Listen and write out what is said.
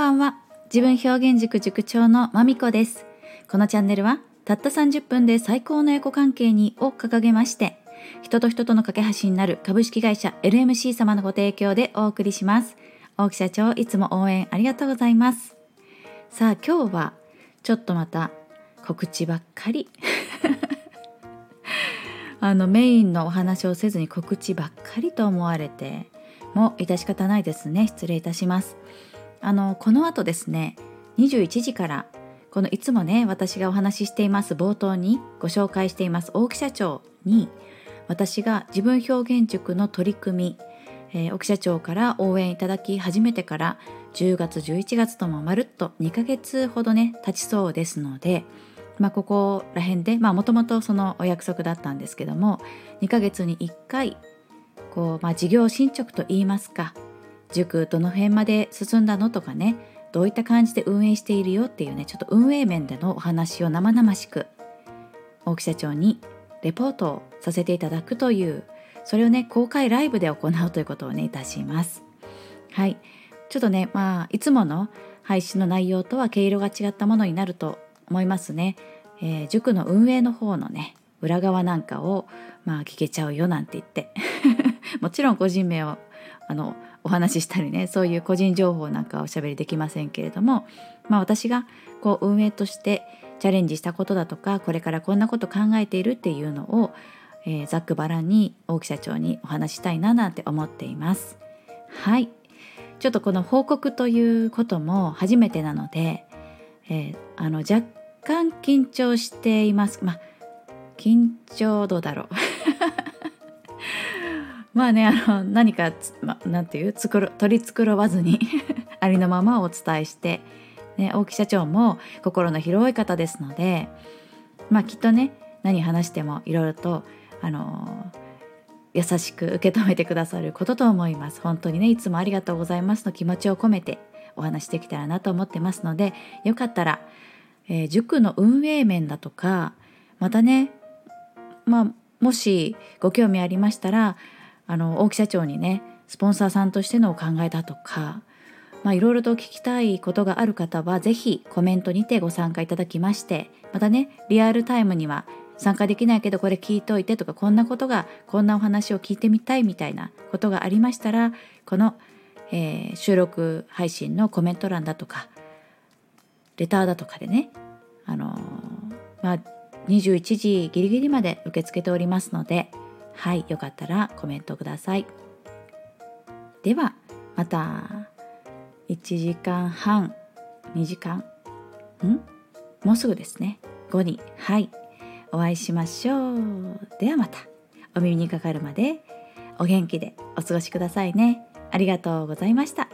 ばんは。自分表現塾塾長のまみこです。このチャンネルはたった30分で最高のエコ関係にを掲げまして人と人との架け橋になる株式会社 LMC 様のご提供でお送りします。大木社長いつも応援ありがとうございます。さあ今日はちょっとまた告知ばっかり。あのメインのお話をせずに告知ばっかりと思われてもう致し方ないですね。失礼いたします。あのこの後ですね21時からこのいつもね私がお話ししています冒頭にご紹介しています大木社長に私が自分表現塾の取り組み、えー、大木社長から応援いただき始めてから10月11月ともまるっと2ヶ月ほどね経ちそうですのでまあ、ここら辺でもともとそのお約束だったんですけども2ヶ月に1回こう、まあ、事業進捗といいますか塾どの辺まで進んだのとかねどういった感じで運営しているよっていうねちょっと運営面でのお話を生々しく大木社長にレポートをさせていただくというそれをね公開ライブで行うということをねいたします。はい。ちょっとねまあいつもの配信の内容とは毛色が違ったものになると思いますね、えー、塾の運営の方のね裏側なんかをまあ聞けちゃうよなんて言って。もちろん個人名をあのお話ししたりねそういう個人情報なんかおしゃべりできませんけれども、まあ、私がこう運営としてチャレンジしたことだとかこれからこんなこと考えているっていうのを、えー、ざっくばらんに大木社長にお話したいななんて思っています。はいちょっとこの報告ということも初めてなので、えー、あの若干緊張しています。まあ緊張どうだろうまあねあの何かま、ていう？作ろ取り繕わずに ありのままお伝えして、ね、大木社長も心の広い方ですのでまあきっとね何話してもいろいろとあの優しく受け止めてくださることと思います。本当にねいつもありがとうございますの気持ちを込めてお話しできたらなと思ってますのでよかったら、えー、塾の運営面だとかまたねまあもしご興味ありましたらあの大木社長にねスポンサーさんとしてのお考えだとかまあ、いろいろと聞きたいことがある方は是非コメントにてご参加いただきましてまたねリアルタイムには参加できないけどこれ聞いといてとかこんなことがこんなお話を聞いてみたいみたいなことがありましたらこの、えー、収録配信のコメント欄だとかレターだとかでねあのー、まあ21時ギリギリまで受け付けておりますのではいよかったらコメントください。ではまた1時間半2時間？ん？もうすぐですね。後にはい。お会いしましょう。ではまた。お耳にかかるまでお元気でお過ごしくださいね。ありがとうございました。